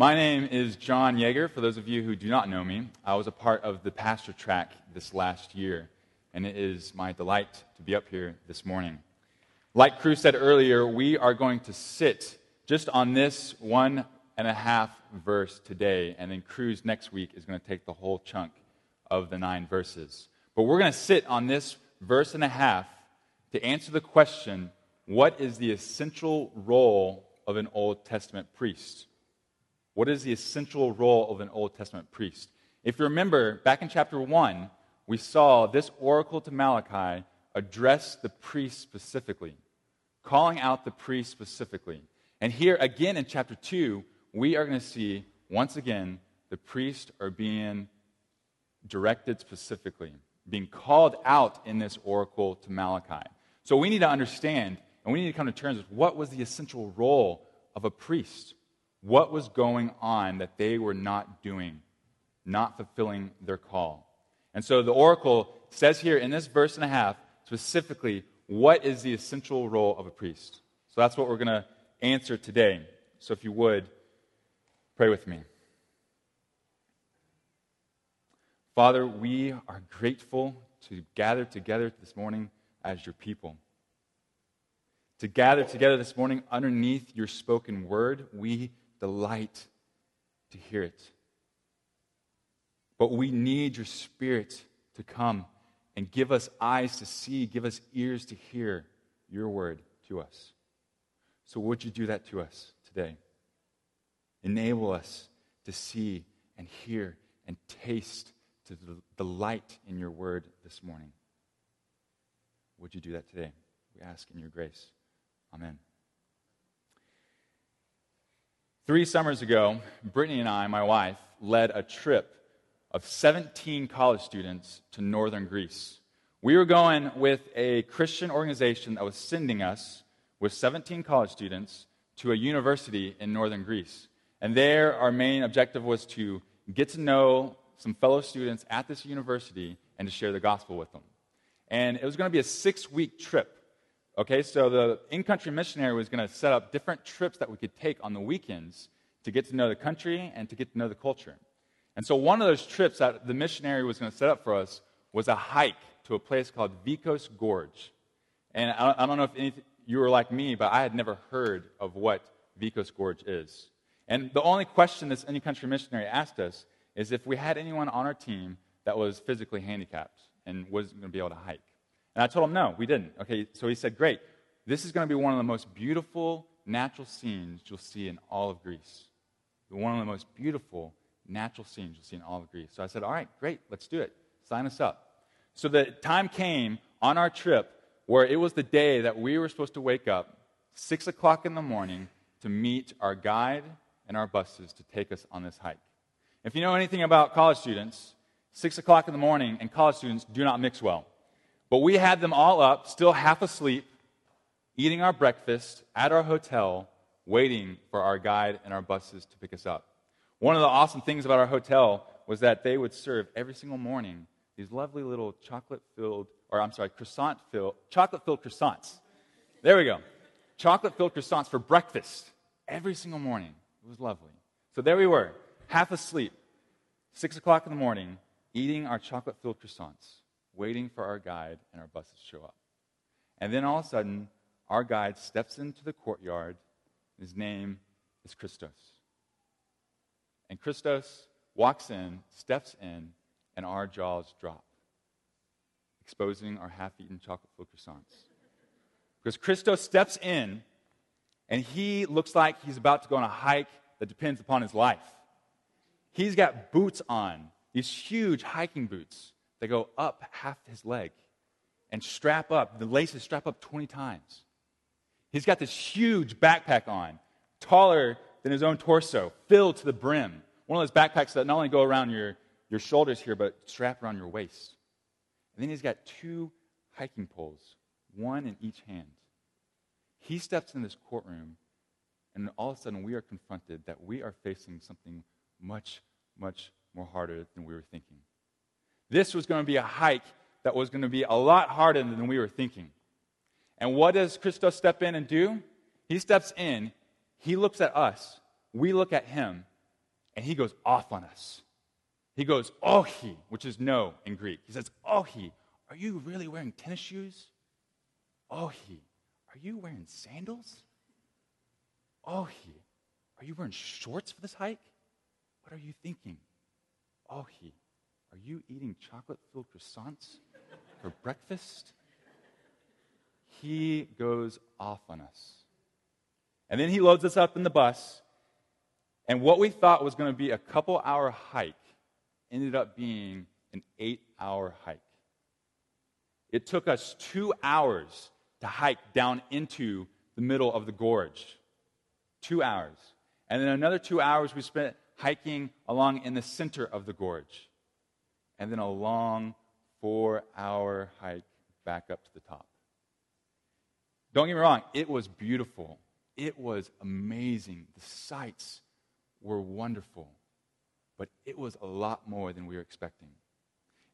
My name is John Yeager. For those of you who do not know me, I was a part of the pastor track this last year, and it is my delight to be up here this morning. Like Cruz said earlier, we are going to sit just on this one and a half verse today, and then Cruz next week is going to take the whole chunk of the nine verses. But we're going to sit on this verse and a half to answer the question what is the essential role of an Old Testament priest? What is the essential role of an Old Testament priest? If you remember, back in chapter 1, we saw this oracle to Malachi address the priest specifically, calling out the priest specifically. And here again in chapter 2, we are going to see once again the priests are being directed specifically, being called out in this oracle to Malachi. So we need to understand and we need to come to terms with what was the essential role of a priest. What was going on that they were not doing, not fulfilling their call? And so the oracle says here in this verse and a half specifically what is the essential role of a priest. So that's what we're going to answer today. So if you would, pray with me. Father, we are grateful to gather together this morning as your people to gather together this morning underneath your spoken word. We delight to hear it. But we need your spirit to come and give us eyes to see, give us ears to hear your word to us. So, would you do that to us today? Enable us to see and hear and taste to delight in your word this morning. Would you do that today? We ask in your grace. Amen. Three summers ago, Brittany and I, my wife, led a trip of 17 college students to northern Greece. We were going with a Christian organization that was sending us with 17 college students to a university in northern Greece. And there, our main objective was to get to know some fellow students at this university and to share the gospel with them. And it was going to be a six week trip. Okay, so the in country missionary was going to set up different trips that we could take on the weekends to get to know the country and to get to know the culture. And so one of those trips that the missionary was going to set up for us was a hike to a place called Vikos Gorge. And I, don't know if any, you were like me, but I had never heard of what Vikos Gorge is. And the only question this in country missionary asked us is if we had anyone on our team that was physically handicapped and wasn't going to be able to hike. And I told him, no, we didn't. Okay, so he said, great. This is going to be one of the most beautiful natural scenes you'll see in all of Greece. One of the most beautiful natural scenes you'll see in all of Greece. So I said, all right, great, let's do it. Sign us up. So the time came on our trip where it was the day that we were supposed to wake up, 6 o'clock in the morning, to meet our guide and our buses to take us on this hike. If you know anything about college students, 6 o'clock in the morning and college students do not mix well. But we had them all up, still half asleep, eating our breakfast at our hotel, waiting for our guide and our buses to pick us up. One of the awesome things about our hotel was that they would serve every single morning these lovely little chocolate filled, or I'm sorry, croissant filled, chocolate filled croissants. There we go. Chocolate filled croissants for breakfast every single morning. It was lovely. So there we were, half asleep, six o'clock in the morning, eating our chocolate filled croissants waiting for our guide and our buses show up. And then all of a sudden, our guide steps into the courtyard. His name is Christos. And Christos walks in, steps in, and our jaws drop, exposing our half eaten chocolate filled croissants. Because Christos steps in, and he looks like he's about to go on a hike that depends upon his life. He's got boots on, these huge hiking boots. They go up half his leg and strap up. The laces strap up 20 times. He's got this huge backpack on, taller than his own torso, filled to the brim. One of those backpacks that not only go around your, your shoulders here, but strap around your waist. And then he's got two hiking poles, one in each hand. He steps in this courtroom, and all of a sudden we are confronted that we are facing something much, much more harder than we were thinking. This was going to be a hike that was going to be a lot harder than we were thinking. And what does Christos step in and do? He steps in, he looks at us, we look at him, and he goes off on us. He goes, Ohi, which is no in Greek. He says, Ohi, are you really wearing tennis shoes? Ohi, are you wearing sandals? Ohi, are you wearing shorts for this hike? What are you thinking? Ohi, are you eating chocolate filled croissants for breakfast? He goes off on us. And then he loads us up in the bus. And what we thought was going to be a couple hour hike ended up being an eight hour hike. It took us two hours to hike down into the middle of the gorge. Two hours. And then another two hours we spent hiking along in the center of the gorge. And then a long four hour hike back up to the top. Don't get me wrong, it was beautiful. It was amazing. The sights were wonderful but it was a lot more than we were expecting.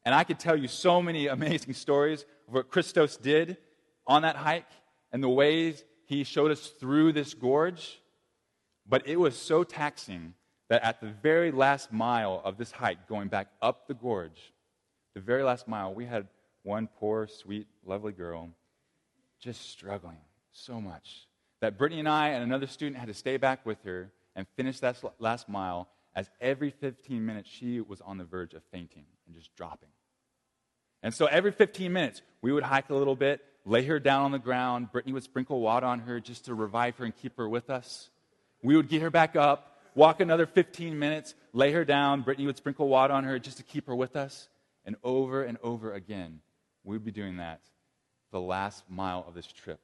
And I could tell you so many amazing stories of what Christos did on that hike and the ways he showed us through this gorge. But it was so taxing that at the very last mile of this hike, going back up the gorge, the very last mile, we had one poor, sweet, lovely girl just struggling so much that Brittany and I and another student had to stay back with her and finish that last mile as every 15 minutes she was on the verge of fainting and just dropping. And so every 15 minutes, we would hike a little bit, lay her down on the ground. Brittany would sprinkle water on her just to revive her and keep her with us. We would get her back up, walk another 15 minutes, lay her down. Brittany would sprinkle water on her just to keep her with us. And over and over again, we would be doing that the last mile of this trip.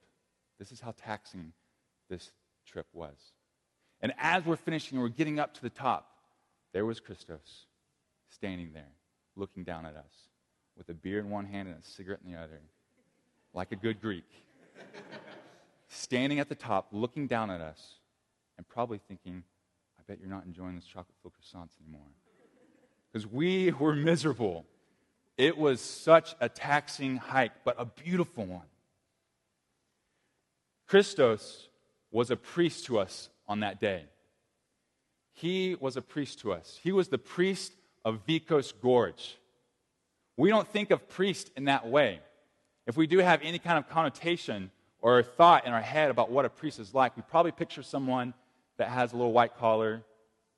This is how taxing this trip was. And as we're finishing, we're getting up to the top. There was Christos standing there, looking down at us with a beer in one hand and a cigarette in the other, like a good Greek. standing at the top, looking down at us, and probably thinking, bet you're not enjoying this chocolate filled croissants anymore. Because we were miserable. It was such a taxing hike, but a beautiful one. Christos was a priest to us on that day. He was a priest to us. He was the priest of Vikos Gorge. We don't think of priest in that way. If we do have any kind of connotation or thought in our head about what a priest is like, we probably picture someone that has a little white collar.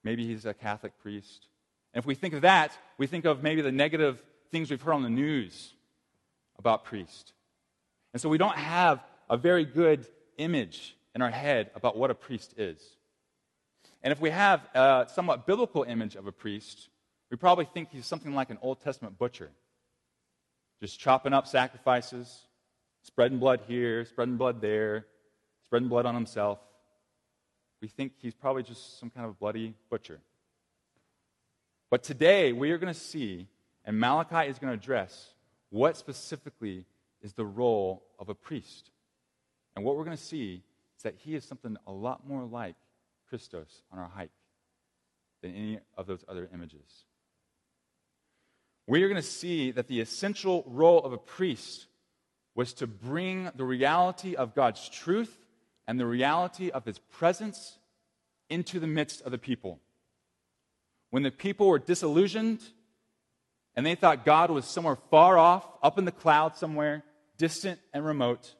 Maybe he's a Catholic priest. And if we think of that, we think of maybe the negative things we've heard on the news about priests. And so we don't have a very good image in our head about what a priest is. And if we have a somewhat biblical image of a priest, we probably think he's something like an Old Testament butcher, just chopping up sacrifices, spreading blood here, spreading blood there, spreading blood on himself. We think he's probably just some kind of bloody butcher. But today, we are going to see, and Malachi is going to address, what specifically is the role of a priest. And what we're going to see is that he is something a lot more like Christos on our hike than any of those other images. We are going to see that the essential role of a priest was to bring the reality of God's truth and the reality of his presence into the midst of the people. When the people were disillusioned and they thought God was somewhere far off, up in the clouds somewhere, distant and remote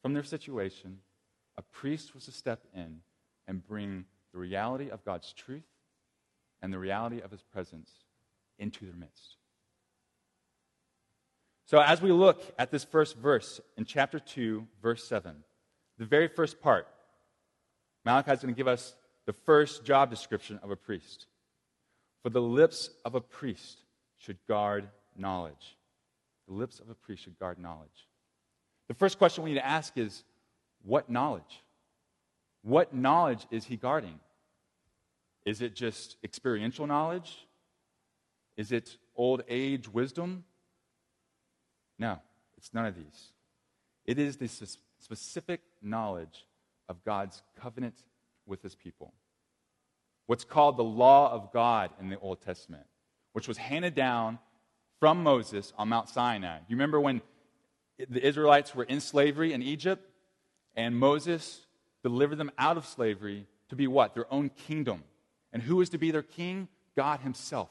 from their situation, a priest was to step in and bring the reality of God's truth and the reality of his presence into their midst. So, as we look at this first verse in chapter 2, verse 7, the very first part, Malachi is going to give us the first job description of a priest. For the lips of a priest should guard knowledge. The lips of a priest should guard knowledge. The first question we need to ask is what knowledge? What knowledge is he guarding? Is it just experiential knowledge? Is it old age wisdom? No, it's none of these. It is the specific knowledge of God's covenant with his people. What's called the law of God in the Old Testament, which was handed down from Moses on Mount Sinai. You remember when the Israelites were in slavery in Egypt and Moses delivered them out of slavery to be what? Their own kingdom. And who is to be their king? God Himself.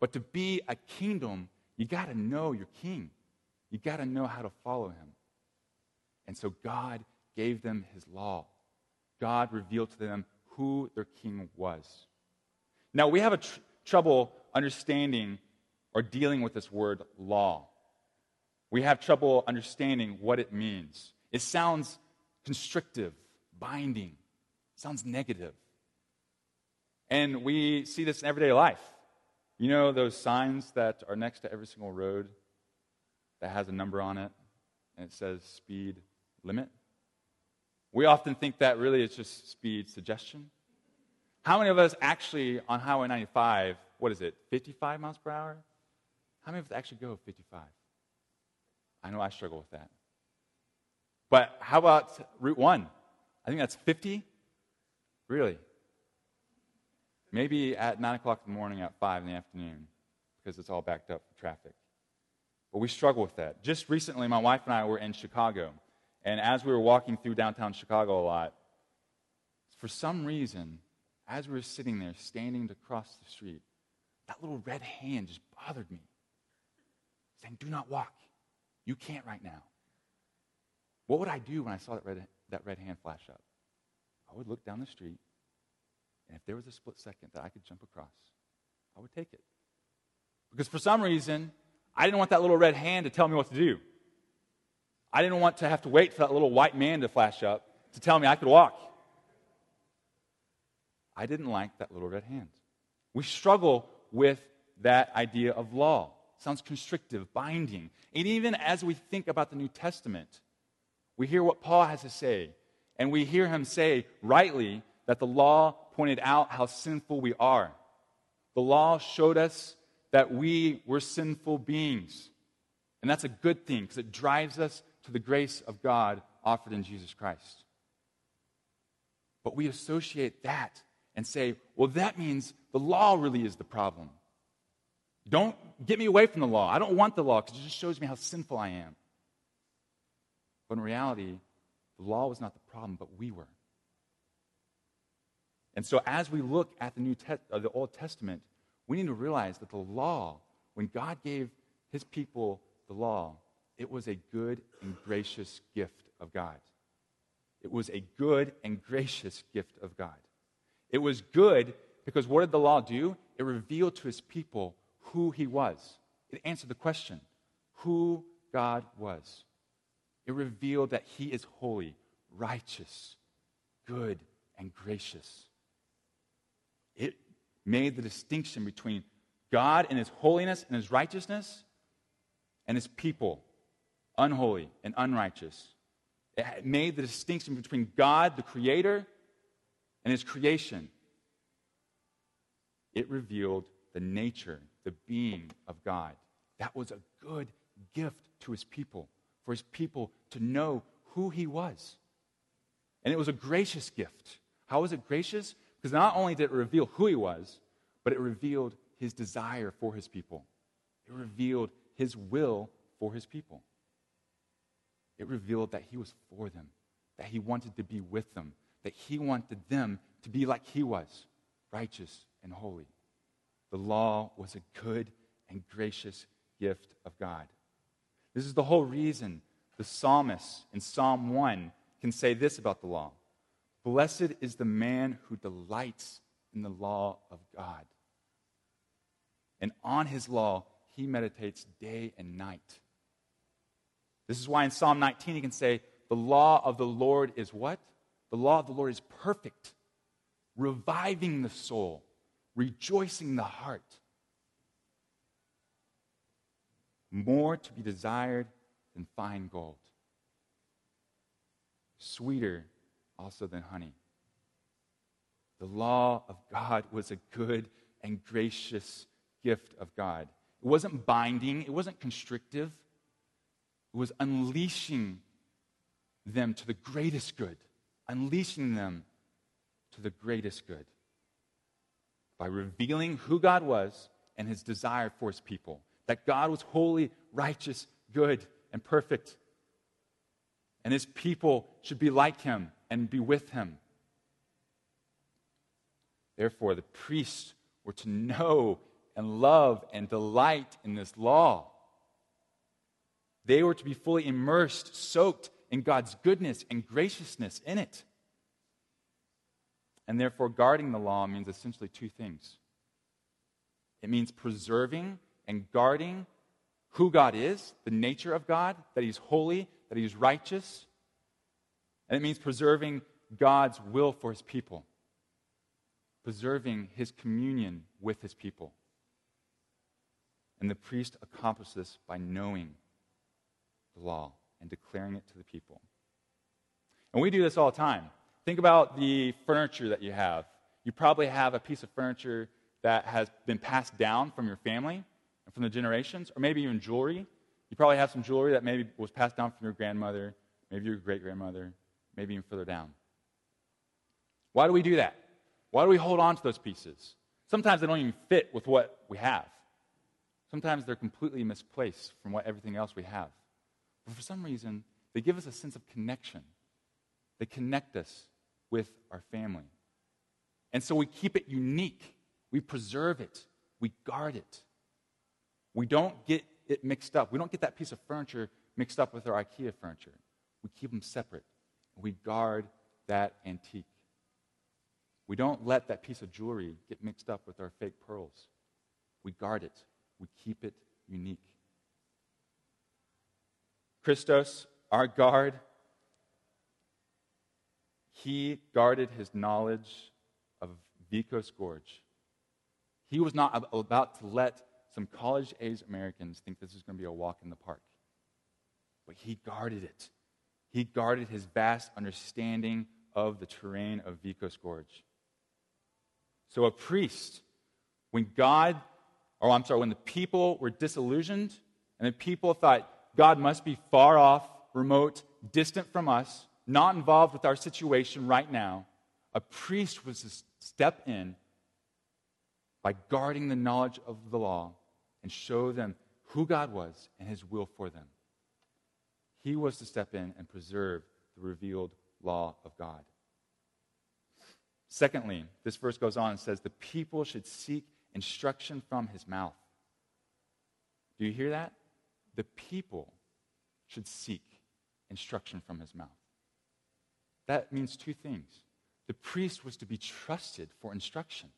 But to be a kingdom, you got to know your king. You got to know how to follow him. And so God gave them his law. God revealed to them who their king was. Now, we have a tr- trouble understanding or dealing with this word law. We have trouble understanding what it means. It sounds constrictive, binding, sounds negative. And we see this in everyday life. You know those signs that are next to every single road that has a number on it and it says speed limit? We often think that really is just speed suggestion. How many of us actually on Highway 95, what is it, 55 miles per hour? How many of us actually go 55? I know I struggle with that. But how about Route 1? I think that's 50. Really? Maybe at 9 o'clock in the morning, at 5 in the afternoon, because it's all backed up for traffic. But we struggle with that. Just recently, my wife and I were in Chicago. And as we were walking through downtown Chicago a lot, for some reason, as we were sitting there, standing to cross the street, that little red hand just bothered me, saying, Do not walk. You can't right now. What would I do when I saw that red, that red hand flash up? I would look down the street, and if there was a split second that I could jump across, I would take it. Because for some reason, I didn't want that little red hand to tell me what to do. I didn't want to have to wait for that little white man to flash up to tell me I could walk. I didn't like that little red hand. We struggle with that idea of law. It sounds constrictive, binding. And even as we think about the New Testament, we hear what Paul has to say. And we hear him say rightly that the law pointed out how sinful we are. The law showed us that we were sinful beings. And that's a good thing because it drives us to the grace of God offered in Jesus Christ. But we associate that and say, well, that means the law really is the problem. Don't get me away from the law. I don't want the law because it just shows me how sinful I am. But in reality, the law was not the problem, but we were. And so, as we look at the New Te- uh, the Old Testament, we need to realize that the law, when God gave his people the law, it was a good and gracious gift of God. It was a good and gracious gift of God. It was good because what did the law do? It revealed to his people who he was. It answered the question who God was. It revealed that he is holy, righteous, good, and gracious. It made the distinction between God and his holiness and his righteousness and his people, unholy and unrighteous. It made the distinction between God, the creator, and his creation. It revealed the nature, the being of God. That was a good gift to his people, for his people to know who he was. And it was a gracious gift. How was it gracious? Because not only did it reveal who he was, but it revealed his desire for his people. It revealed his will for his people. It revealed that he was for them, that he wanted to be with them, that he wanted them to be like he was, righteous and holy. The law was a good and gracious gift of God. This is the whole reason the psalmist in Psalm 1 can say this about the law Blessed is the man who delights in the law of God. And on his law, he meditates day and night. This is why in Psalm 19 he can say, The law of the Lord is what? The law of the Lord is perfect, reviving the soul, rejoicing the heart. More to be desired than fine gold, sweeter also than honey. The law of God was a good and gracious gift of God. It wasn't binding, it wasn't constrictive, was unleashing them to the greatest good, unleashing them to the greatest good by revealing who God was and his desire for his people. That God was holy, righteous, good, and perfect. And his people should be like him and be with him. Therefore, the priests were to know and love and delight in this law. They were to be fully immersed, soaked in God's goodness and graciousness in it. And therefore, guarding the law means essentially two things it means preserving and guarding who God is, the nature of God, that He's holy, that He's righteous. And it means preserving God's will for His people, preserving His communion with His people. And the priest accomplished this by knowing the law and declaring it to the people. And we do this all the time. Think about the furniture that you have. You probably have a piece of furniture that has been passed down from your family and from the generations, or maybe even jewelry. You probably have some jewelry that maybe was passed down from your grandmother, maybe your great grandmother, maybe even further down. Why do we do that? Why do we hold on to those pieces? Sometimes they don't even fit with what we have. Sometimes they're completely misplaced from what everything else we have. But for some reason, they give us a sense of connection. They connect us with our family. And so we keep it unique. We preserve it. We guard it. We don't get it mixed up. We don't get that piece of furniture mixed up with our IKEA furniture. We keep them separate. We guard that antique. We don't let that piece of jewelry get mixed up with our fake pearls. We guard it. We keep it unique. Christos, our guard, he guarded his knowledge of Vikos Gorge. He was not about to let some college age Americans think this is going to be a walk in the park. But he guarded it. He guarded his vast understanding of the terrain of Vikos Gorge. So, a priest, when God, or I'm sorry, when the people were disillusioned and the people thought God must be far off, remote, distant from us, not involved with our situation right now, a priest was to step in by guarding the knowledge of the law and show them who God was and his will for them. He was to step in and preserve the revealed law of God. Secondly, this verse goes on and says, The people should seek instruction from his mouth. Do you hear that? The people should seek instruction from his mouth. That means two things. The priest was to be trusted for instruction.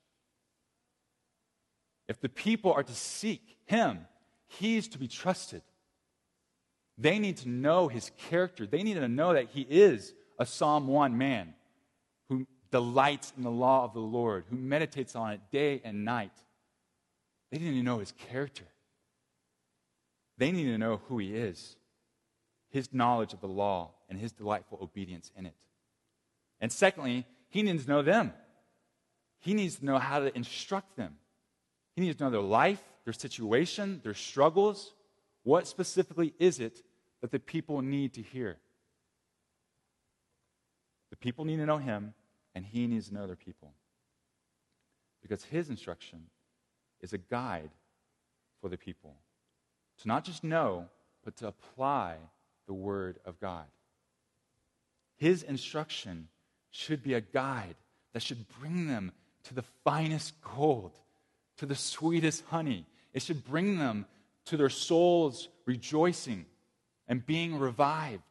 If the people are to seek him, he's to be trusted. They need to know his character. They need to know that he is a Psalm 1 man who delights in the law of the Lord, who meditates on it day and night. They need to know his character. They need to know who he is, his knowledge of the law, and his delightful obedience in it. And secondly, he needs to know them. He needs to know how to instruct them. He needs to know their life, their situation, their struggles. What specifically is it that the people need to hear? The people need to know him, and he needs to know their people. Because his instruction is a guide for the people to not just know, but to apply the word of God. His instruction should be a guide that should bring them to the finest gold, to the sweetest honey. It should bring them to their souls rejoicing and being revived.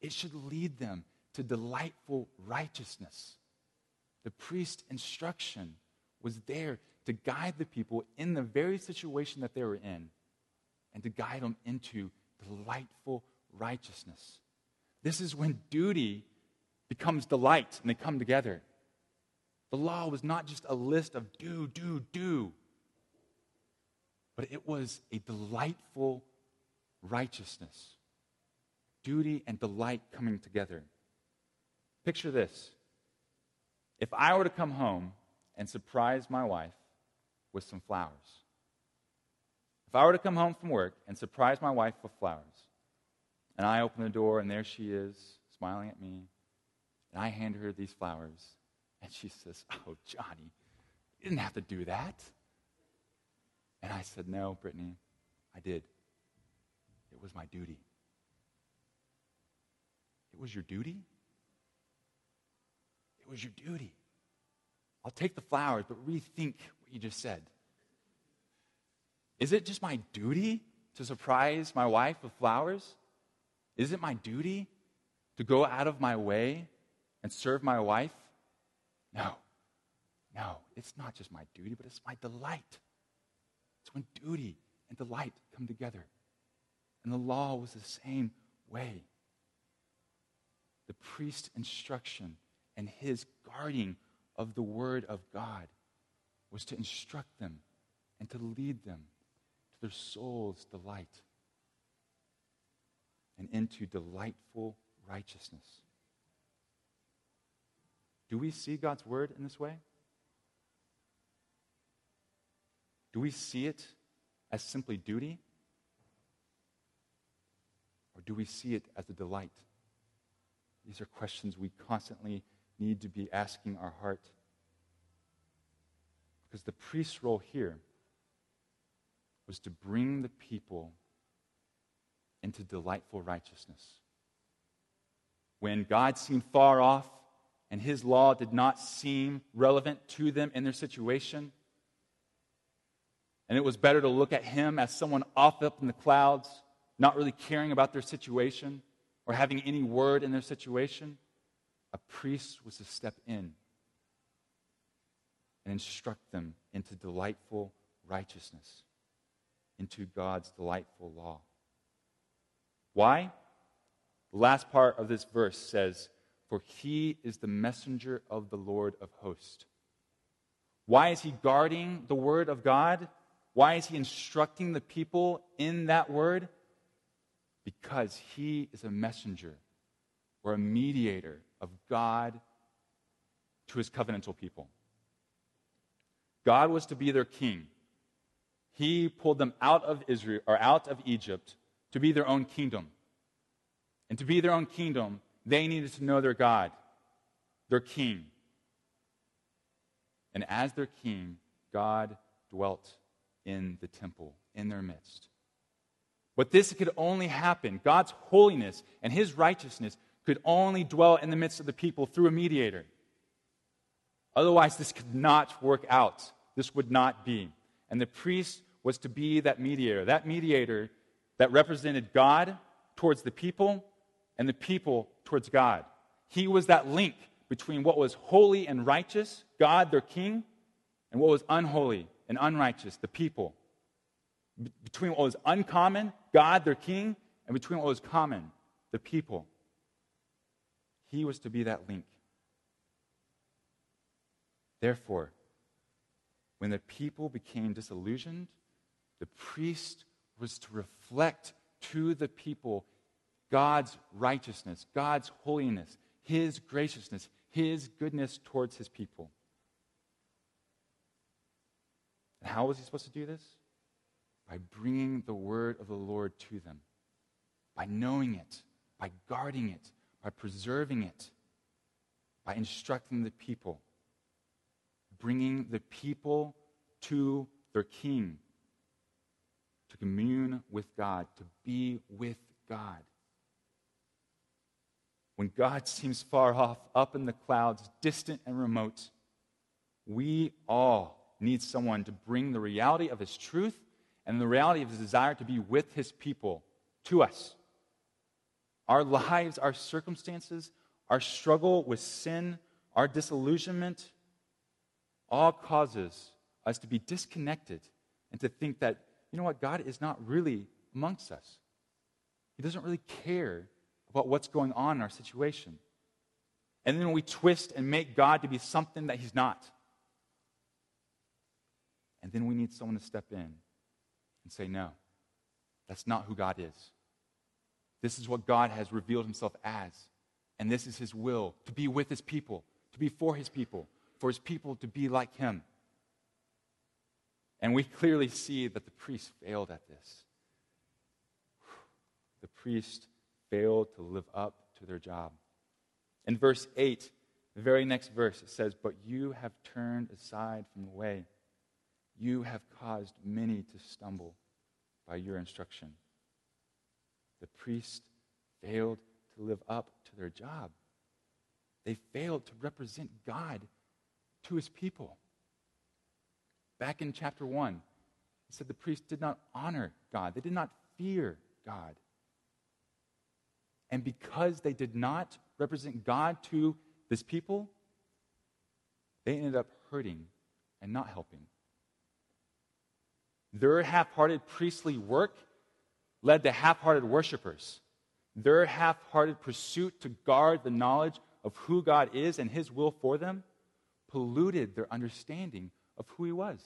It should lead them to delightful righteousness. The priest's instruction was there to guide the people in the very situation that they were in and to guide them into delightful righteousness. This is when duty becomes delight and they come together. The law was not just a list of do, do, do, but it was a delightful righteousness. Duty and delight coming together. Picture this. If I were to come home and surprise my wife with some flowers, if I were to come home from work and surprise my wife with flowers, and I open the door and there she is, smiling at me, and I hand her these flowers, and she says, Oh, Johnny, you didn't have to do that. And I said, No, Brittany, I did. It was my duty. It was your duty? It was your duty. I'll take the flowers, but rethink what you just said. Is it just my duty to surprise my wife with flowers? Is it my duty to go out of my way and serve my wife? No. No, it's not just my duty, but it's my delight. It's when duty and delight come together. And the law was the same way. The priest's instruction and his guarding of the word of God was to instruct them and to lead them their soul's delight and into delightful righteousness. Do we see God's word in this way? Do we see it as simply duty? Or do we see it as a delight? These are questions we constantly need to be asking our heart. Because the priest's role here was to bring the people into delightful righteousness. When God seemed far off and his law did not seem relevant to them in their situation, and it was better to look at him as someone off up in the clouds, not really caring about their situation or having any word in their situation. A priest was to step in and instruct them into delightful righteousness, into God's delightful law. Why? The last part of this verse says, For he is the messenger of the Lord of hosts. Why is he guarding the word of God? Why is he instructing the people in that word? Because he is a messenger or a mediator of God to his covenantal people. God was to be their king. He pulled them out of Israel or out of Egypt to be their own kingdom. And to be their own kingdom, they needed to know their God, their king. And as their king, God dwelt in the temple, in their midst. But this could only happen, God's holiness and his righteousness could only dwell in the midst of the people through a mediator. Otherwise, this could not work out. This would not be. And the priest was to be that mediator, that mediator that represented God towards the people and the people towards God. He was that link between what was holy and righteous, God, their king, and what was unholy and unrighteous, the people. between what was uncommon, God, their king, and between what was common, the people. He was to be that link. Therefore, when the people became disillusioned, the priest was to reflect to the people God's righteousness, God's holiness, His graciousness, His goodness towards His people. And how was He supposed to do this? By bringing the word of the Lord to them, by knowing it, by guarding it, by preserving it, by instructing the people, bringing the people to their king, to commune with God, to be with God. When God seems far off, up in the clouds, distant and remote, we all need someone to bring the reality of His truth and the reality of His desire to be with His people to us. Our lives, our circumstances, our struggle with sin, our disillusionment, all causes us to be disconnected and to think that, you know what, God is not really amongst us. He doesn't really care about what's going on in our situation. And then we twist and make God to be something that He's not. And then we need someone to step in and say, no, that's not who God is. This is what God has revealed himself as. And this is his will to be with his people, to be for his people, for his people to be like him. And we clearly see that the priest failed at this. The priest failed to live up to their job. In verse 8, the very next verse, it says, But you have turned aside from the way. You have caused many to stumble by your instruction the priests failed to live up to their job. They failed to represent God to his people. Back in chapter 1, he said the priests did not honor God, they did not fear God. And because they did not represent God to this people, they ended up hurting and not helping. Their half hearted priestly work led to half hearted worshipers. Their half hearted pursuit to guard the knowledge of who God is and His will for them polluted their understanding of who He was.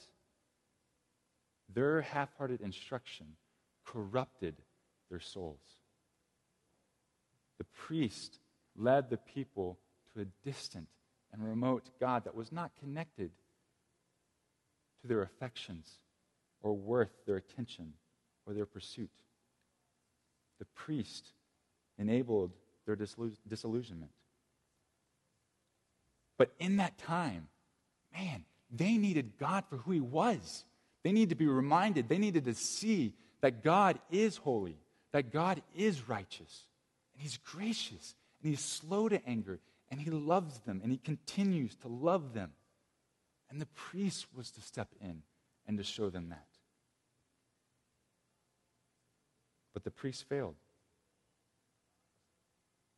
Their half hearted instruction corrupted their souls. The priest led the people to a distant and remote God that was not connected to their affections or worth their attention or their pursuit. The priest enabled their disillusionment. But in that time, man, they needed God for who He was. They needed to be reminded, they needed to see that God is holy, that God is righteous, and He's gracious, and He's slow to anger, and He loves them, and He continues to love them. And the priest was to step in and to show them that. But the priests failed.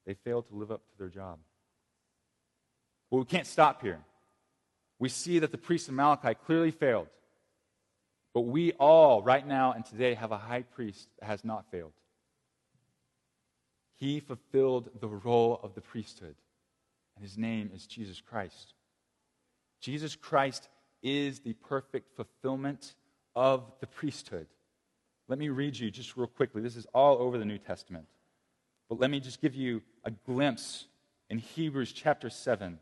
They failed to live up to their job. Well, we can't stop here. We see that the priests of Malachi clearly failed. But we all, right now and today, have a high priest that has not failed. He fulfilled the role of the priesthood, and his name is Jesus Christ. Jesus Christ is the perfect fulfillment of the priesthood. Let me read you just real quickly. This is all over the New Testament. But let me just give you a glimpse in Hebrews chapter 7,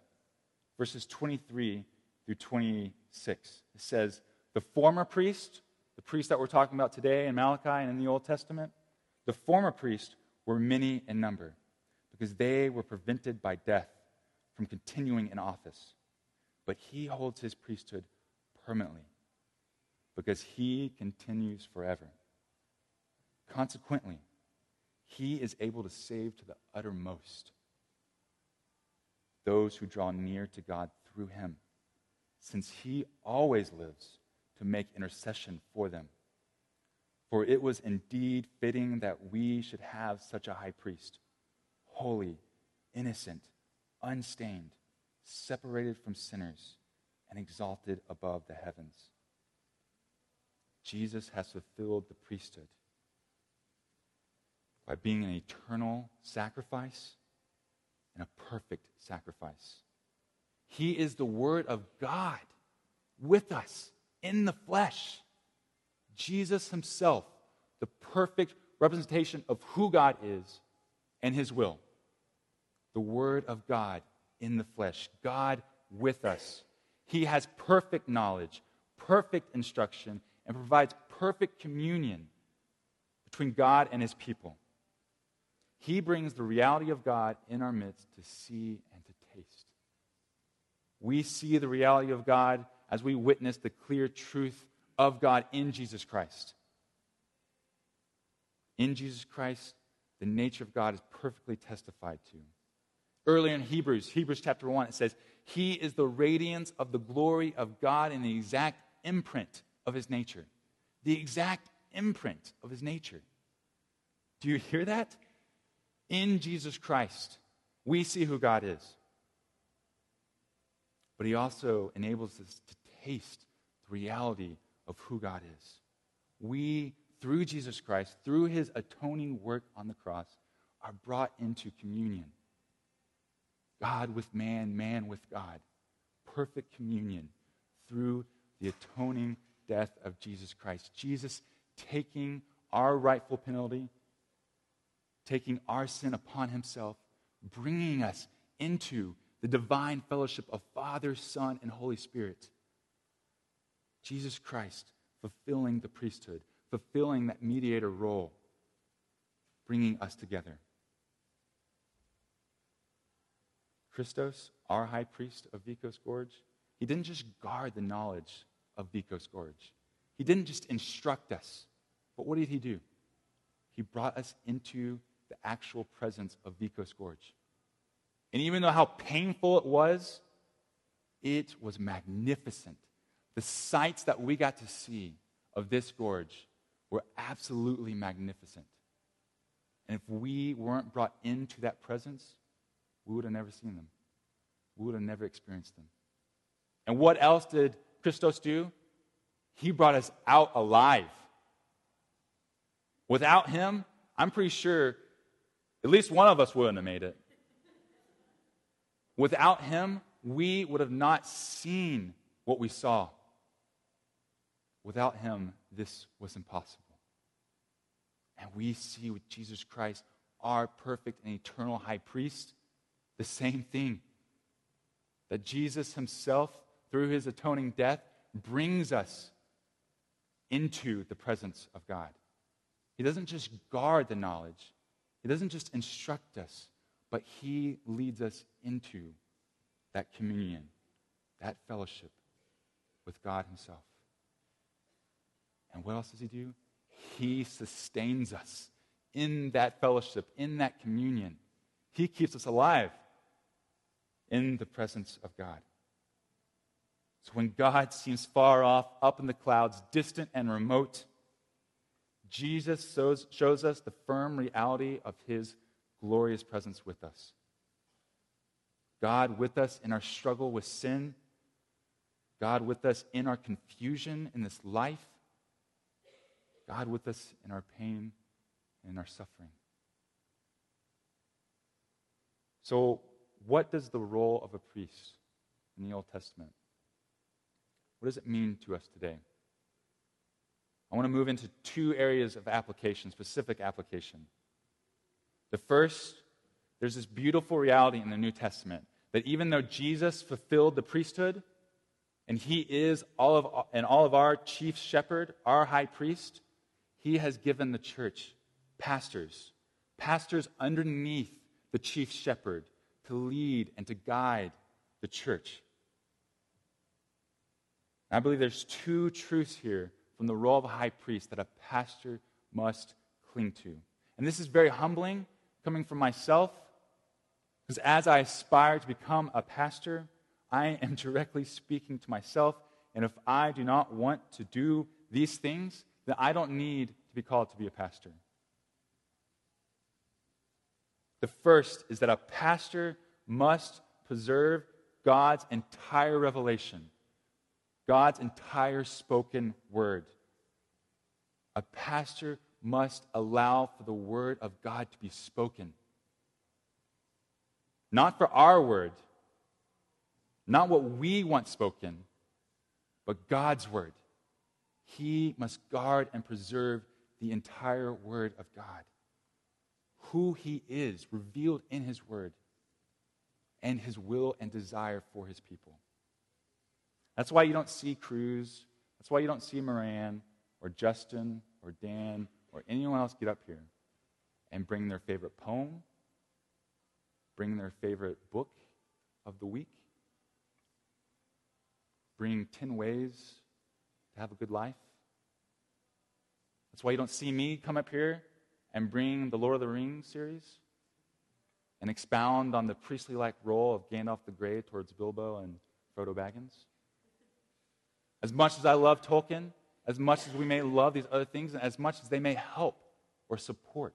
verses 23 through 26. It says, The former priest, the priest that we're talking about today in Malachi and in the Old Testament, the former priest were many in number because they were prevented by death from continuing in office. But he holds his priesthood permanently because he continues forever. Consequently, he is able to save to the uttermost those who draw near to God through him, since he always lives to make intercession for them. For it was indeed fitting that we should have such a high priest, holy, innocent, unstained, separated from sinners, and exalted above the heavens. Jesus has fulfilled the priesthood by being an eternal sacrifice and a perfect sacrifice. He is the Word of God with us in the flesh. Jesus Himself, the perfect representation of who God is and His will. The Word of God in the flesh, God with us. He has perfect knowledge, perfect instruction, and provides perfect communion between God and His people. He brings the reality of God in our midst to see and to taste. We see the reality of God as we witness the clear truth of God in Jesus Christ. In Jesus Christ, the nature of God is perfectly testified to. Earlier in Hebrews, Hebrews chapter 1, it says, He is the radiance of the glory of God in the exact imprint of His nature. The exact imprint of His nature. Do you hear that? In Jesus Christ, we see who God is. But He also enables us to taste the reality of who God is. We, through Jesus Christ, through His atoning work on the cross, are brought into communion. God with man, man with God. Perfect communion through the atoning death of Jesus Christ. Jesus taking our rightful penalty taking our sin upon himself, bringing us into the divine fellowship of Father, Son, and Holy Spirit. Jesus Christ fulfilling the priesthood, fulfilling that mediator role, bringing us together. Christos, our high priest of Vikos Gorge, he didn't just guard the knowledge of Vikos Gorge. He didn't just instruct us, but what did he do? He brought us into the actual presence of Vikos Gorge. And even though how painful it was It was magnificent. The sights that we got to see of this gorge were absolutely magnificent. And if we weren't brought into that presence, we would have never seen them. We would have never experienced them. And what else did Christos do? He brought us out alive. Without him, I'm pretty sure at least one of us wouldn't have made it. Without him, we would have not seen what we saw. Without him, this was impossible. And we see with Jesus Christ, our perfect and eternal high priest, the same thing. That Jesus himself, through his atoning death, brings us into the presence of God. He doesn't just guard the knowledge, He doesn't just instruct us, but He leads us into that communion, that fellowship with God Himself. And what else does He do? He sustains us in that fellowship, in that communion. He keeps us alive in the presence of God. So when God seems far off, up in the clouds, distant and remote, Jesus shows, us the firm reality of his glorious presence with us. God with us in our struggle with sin, God with us in our confusion in this life, God with us in our pain and in our suffering. So, what does the role of a priest in the Old Testament? What does it mean to us today? I want to move into two areas of application, specific application. The first, there's this beautiful reality in the New Testament that even though Jesus fulfilled the priesthood, and he is all of and all of our chief shepherd, our high priest, he has given the church pastors, pastors underneath the chief shepherd to lead and to guide the church. I believe there's two truths here from the role of a high priest that a pastor must cling to. And this is very humbling coming from myself, because as I aspire to become a pastor, I am directly speaking to myself. And if I do not want to do these things, then I don't need to be called to be a pastor. The first is that a pastor must preserve God's entire revelation God's entire spoken word. A pastor must allow for the word of God to be spoken. Not for our word, not what we want spoken, but God's word. He must guard and preserve the entire word of God. Who he is revealed in his word and his will and desire for his people. That's why you don't see Cruz. That's why you don't see Moran or Justin or Dan or anyone else get up here and bring their favorite poem, bring their favorite book of the week, bring 10 ways to have a good life. That's why you don't see me come up here and bring the Lord of the Rings series and expound on the priestly like role of Gandalf the Grey towards Bilbo and Frodo Baggins. As much as I love Tolkien, as much as we may love these other things, and as much as they may help or support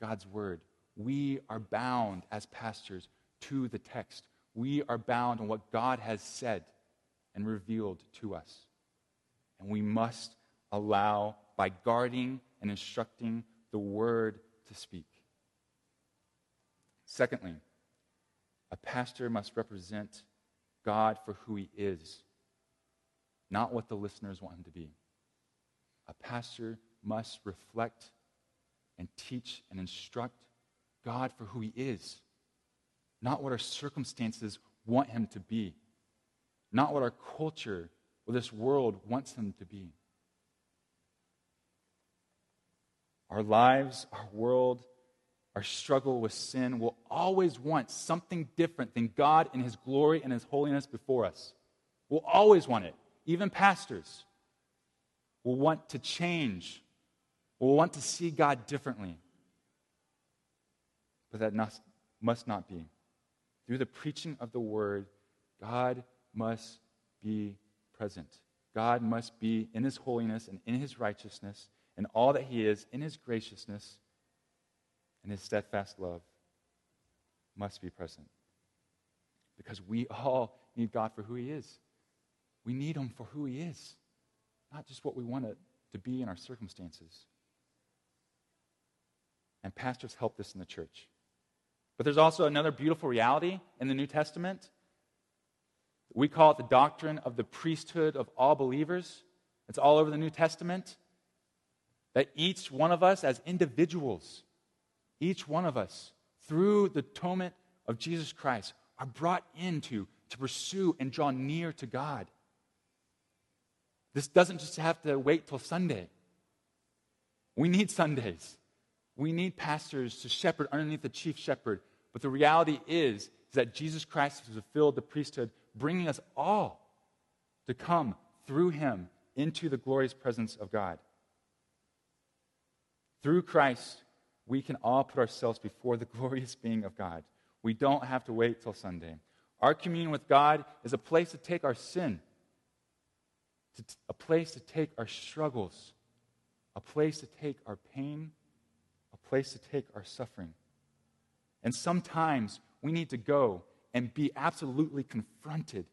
God's word, we are bound as pastors to the text. We are bound on what God has said and revealed to us. And we must allow, by guarding and instructing the word to speak. Secondly, a pastor must represent God for who he is not what the listeners want him to be. A pastor must reflect and teach and instruct God for who he is, not what our circumstances want him to be, not what our culture or this world wants him to be. Our lives, our world, our struggle with sin will always want something different than God in his glory and his holiness before us. We'll always want it even pastors, will want to change, will want to see God differently. But that must, must not be. Through the preaching of the word, God must be present. God must be in his holiness and in his righteousness and all that he is, in his graciousness and his steadfast love must be present. Because we all need God for who he is. We need him for who he is, not just what we want it to be in our circumstances. And pastors help this in the church. But there's also another beautiful reality in the New Testament. We call it the doctrine of the priesthood of all believers. It's all over the New Testament. That each one of us, as individuals, each one of us, through the atonement of Jesus Christ, are brought into to pursue and draw near to God. This doesn't just have to wait till Sunday. We need Sundays. We need pastors to shepherd underneath the chief shepherd. But the reality is, is that Jesus Christ has fulfilled the priesthood, bringing us all to come through him into the glorious presence of God. Through Christ, we can all put ourselves before the glorious being of God. We don't have to wait till Sunday. Our communion with God is a place to take our sin, a place to take our struggles, a place to take our pain, a place to take our suffering. And sometimes we need to go and be absolutely confronted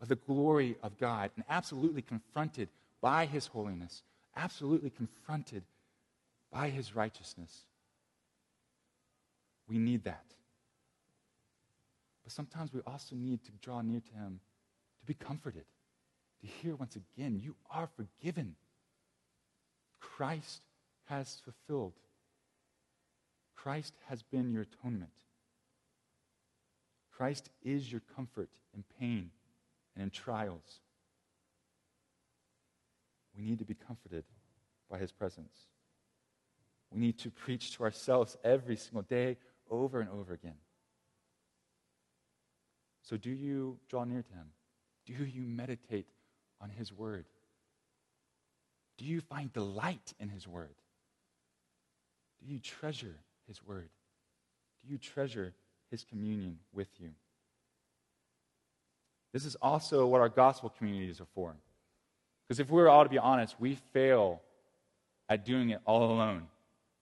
by the glory of God and absolutely confronted by His holiness, absolutely confronted by His righteousness. We need that. But sometimes we also need to draw near to Him to be comforted, to hear once again, you are forgiven. Christ has fulfilled Christ has been your atonement. Christ is your comfort in pain and in trials. We need to be comforted by his presence. We need to preach to ourselves every single day, over and over again. So, do you draw near to him? Do you meditate on his word? Do you find delight in his word? Do you treasure his word? Do you treasure his communion with you? This is also what our gospel communities are for. Because if we we're all to be honest, we fail at doing it all alone.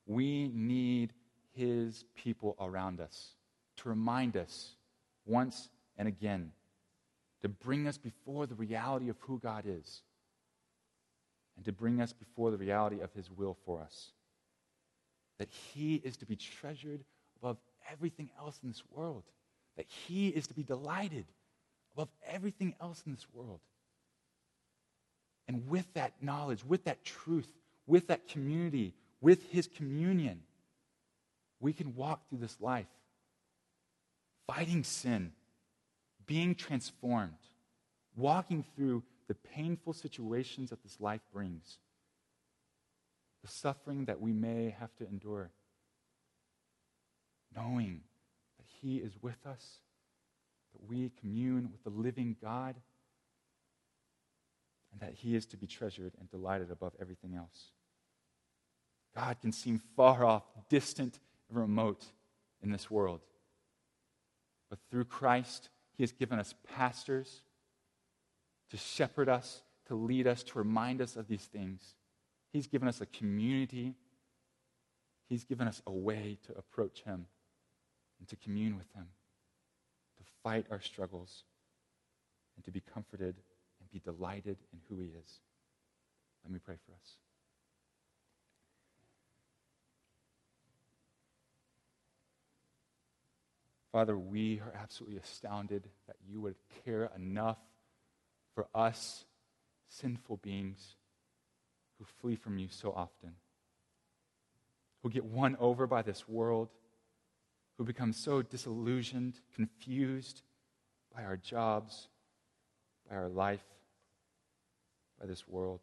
We need his people around us to remind us once and again, to bring us before the reality of who God is, and to bring us before the reality of his will for us that he is to be treasured above everything else in this world, that he is to be delighted above everything else in this world. And with that knowledge, with that truth, with that community, with his communion, we can walk through this life fighting sin, being transformed, walking through the painful situations that this life brings the suffering that we may have to endure, knowing that He is with us, that we commune with the living God, and that He is to be treasured and delighted above everything else. God can seem far off, distant, and remote in this world. But through Christ, He has given us pastors to shepherd us, to lead us, to remind us of these things. He's given us a community. He's given us a way to approach Him and to commune with Him, to fight our struggles, and to be comforted and be delighted in who He is. Let me pray for us. Father, we are absolutely astounded that you would care enough for us, sinful beings who flee from you so often, who get won over by this world, who become so disillusioned, confused by our jobs, by our life, by this world.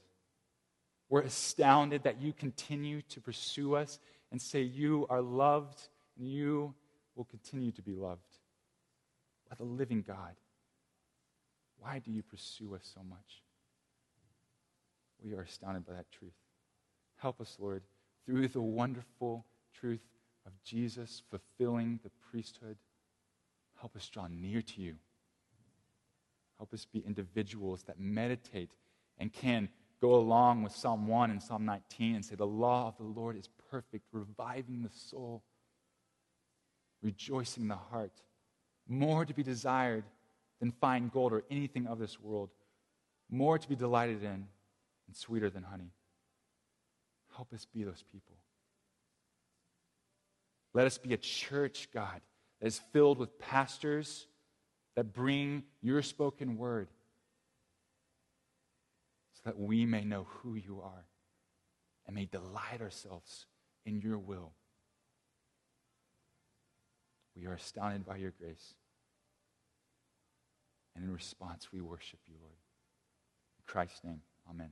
We're astounded that you continue to pursue us and say you are loved and you will continue to be loved by the living God. Why do you pursue us so much? we are astounded by that truth. Help us, Lord, through the wonderful truth of Jesus fulfilling the priesthood. Help us draw near to you. Help us be individuals that meditate and can go along with Psalm 1 and Psalm 19 and say, The law of the Lord is perfect, reviving the soul, rejoicing in the heart, more to be desired than fine gold or anything of this world, more to be delighted in and sweeter than honey. Help us be those people. Let us be a church, God, that is filled with pastors that bring your spoken word so that we may know who you are and may delight ourselves in your will. We are astounded by your grace. And in response, we worship you, Lord. In Christ's name, amen.